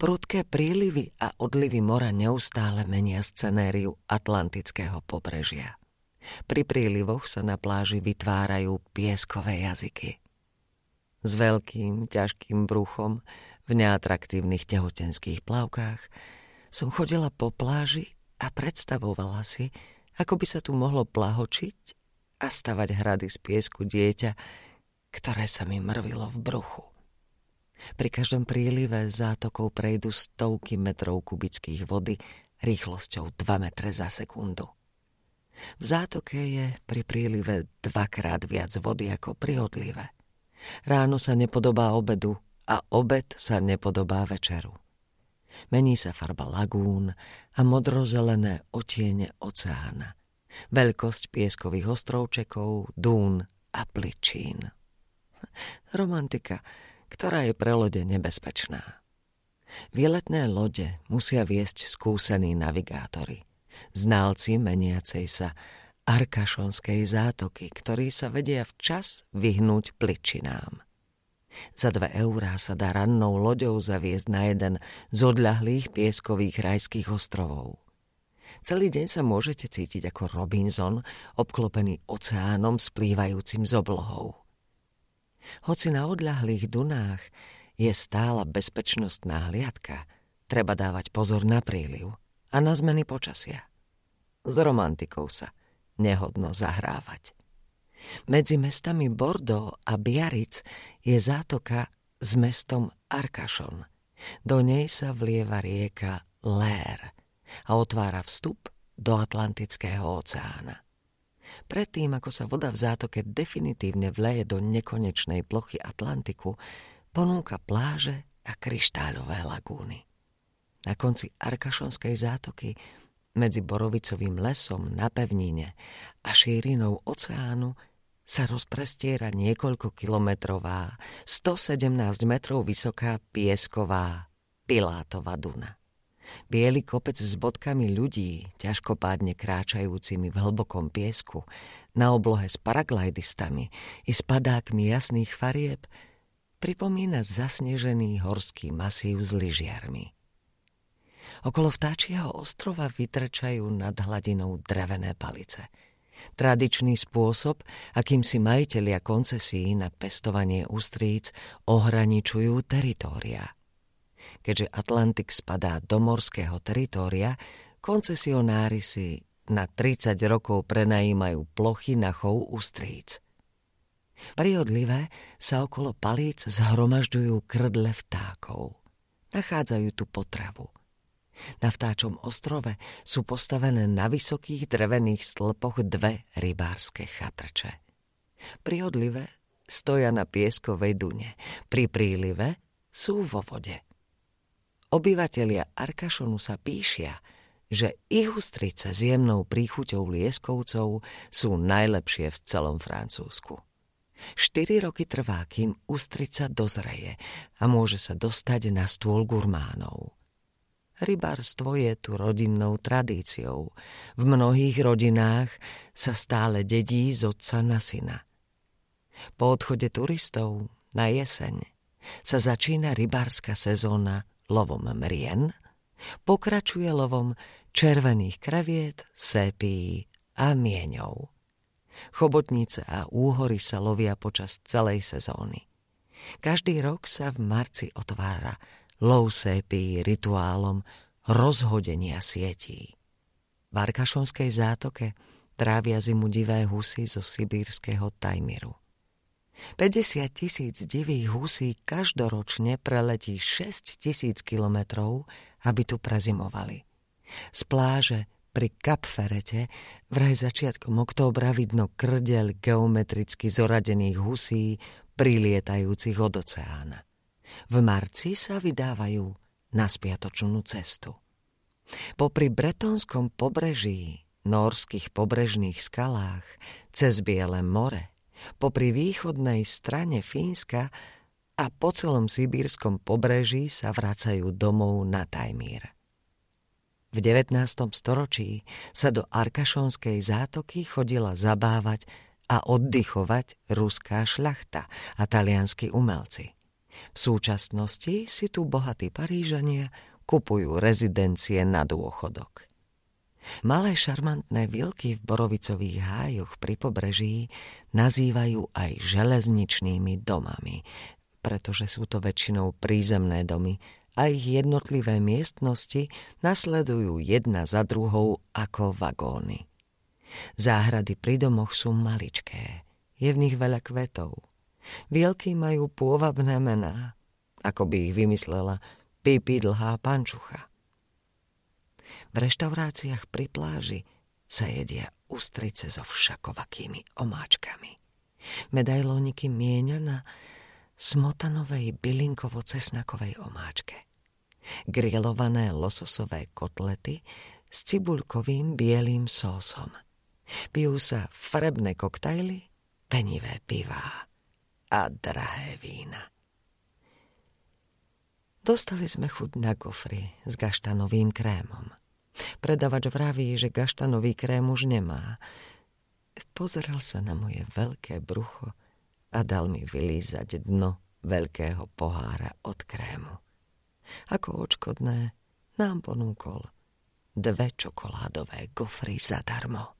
Prudké prílivy a odlivy mora neustále menia scenériu atlantického pobrežia. Pri prílivoch sa na pláži vytvárajú pieskové jazyky. S veľkým, ťažkým bruchom v neatraktívnych tehotenských plavkách som chodila po pláži a predstavovala si, ako by sa tu mohlo plahočiť a stavať hrady z piesku dieťa, ktoré sa mi mrvilo v bruchu. Pri každom prílive zátokov prejdú stovky metrov kubických vody rýchlosťou 2 metre za sekundu. V zátoke je pri prílive dvakrát viac vody ako pri odlive. Ráno sa nepodobá obedu a obed sa nepodobá večeru. Mení sa farba lagún a modrozelené otiene oceána. Veľkosť pieskových ostrovčekov, dún a pličín. Romantika, ktorá je pre lode nebezpečná. Výletné lode musia viesť skúsení navigátori, znalci meniacej sa Arkašonskej zátoky, ktorí sa vedia včas vyhnúť pličinám. Za dve eurá sa dá rannou loďou zaviesť na jeden z odľahlých pieskových rajských ostrovov. Celý deň sa môžete cítiť ako Robinson, obklopený oceánom splývajúcim z oblohou. Hoci na odľahlých dunách je stála bezpečnostná hliadka, treba dávať pozor na príliv a na zmeny počasia. S romantikou sa nehodno zahrávať. Medzi mestami Bordeaux a Biaric je zátoka s mestom Arkašon. Do nej sa vlieva rieka Lér a otvára vstup do Atlantického oceána. Predtým, ako sa voda v zátoke definitívne vleje do nekonečnej plochy Atlantiku, ponúka pláže a kryštáľové lagúny. Na konci Arkašonskej zátoky medzi borovicovým lesom na pevnine a šírinou oceánu sa rozprestiera niekoľko kilometrová, 117 metrov vysoká piesková Pilátová Duna. Bielý kopec s bodkami ľudí, ťažkopádne kráčajúcimi v hlbokom piesku, na oblohe s paraglidistami i s padákmi jasných farieb, pripomína zasnežený horský masív s lyžiarmi. Okolo vtáčieho ostrova vytrčajú nad hladinou drevené palice – Tradičný spôsob, akým si majitelia koncesí na pestovanie ústríc ohraničujú teritória. Keďže Atlantik spadá do morského teritória, koncesionári si na 30 rokov prenajímajú plochy na chov ústríc. Pri sa okolo palíc zhromažďujú krdle vtákov. Nachádzajú tu potravu – na vtáčom ostrove sú postavené na vysokých drevených stĺpoch dve rybárske chatrče. Pri stoja na pieskovej dune, pri prílive sú vo vode. Obyvatelia Arkašonu sa píšia, že ich ústrice s jemnou príchuťou lieskovcov sú najlepšie v celom Francúzsku. Štyri roky trvá, kým ústrica dozreje a môže sa dostať na stôl gurmánov. Rybárstvo je tu rodinnou tradíciou. V mnohých rodinách sa stále dedí z otca na syna. Po odchode turistov na jeseň sa začína rybárska sezóna lovom mrien, pokračuje lovom červených kreviet, sépí a mieňov. Chobotnice a úhory sa lovia počas celej sezóny. Každý rok sa v marci otvára lousépí rituálom rozhodenia sietí. V Arkašonskej zátoke trávia zimu divé husy zo sibírskeho Tajmiru. 50 tisíc divých husí každoročne preletí 6 tisíc kilometrov, aby tu prezimovali. Z pláže pri Kapferete vraj začiatkom októbra vidno krdel geometricky zoradených husí prilietajúcich od oceána. V marci sa vydávajú na spiatočnú cestu. Popri bretonskom pobreží, norských pobrežných skalách, cez Biele more, popri východnej strane Fínska a po celom sibírskom pobreží sa vracajú domov na Tajmír. V 19. storočí sa do Arkašonskej zátoky chodila zabávať a oddychovať ruská šľachta a talianskí umelci – V súčasnosti si tu bohatí Parížania kupujú rezidencie na dôchodok. Malé šarmantné vilky v borovicových hájoch pri pobreží nazývajú aj železničnými domami, pretože sú to väčšinou prízemné domy a ich jednotlivé miestnosti nasledujú jedna za druhou ako vagóny. Záhrady pri domoch sú maličké, je v nich veľa kvetov. Vielky majú pôvabné mená, ako by ich vymyslela Pipi dlhá pančucha. V reštauráciách pri pláži sa jedia ústrice so všakovakými omáčkami. Medailóniky mienia na smotanovej bylinkovo-cesnakovej omáčke grilované lososové kotlety s cibulkovým bielým sósom. Pijú sa farebné koktajly, penivé pivá a drahé vína. Dostali sme chuť na gofry s gaštanovým krémom. Predavač vraví, že gaštanový krém už nemá. Pozeral sa na moje veľké brucho a dal mi vylízať dno veľkého pohára od krému. Ako očkodné nám ponúkol dve čokoládové gofry zadarmo.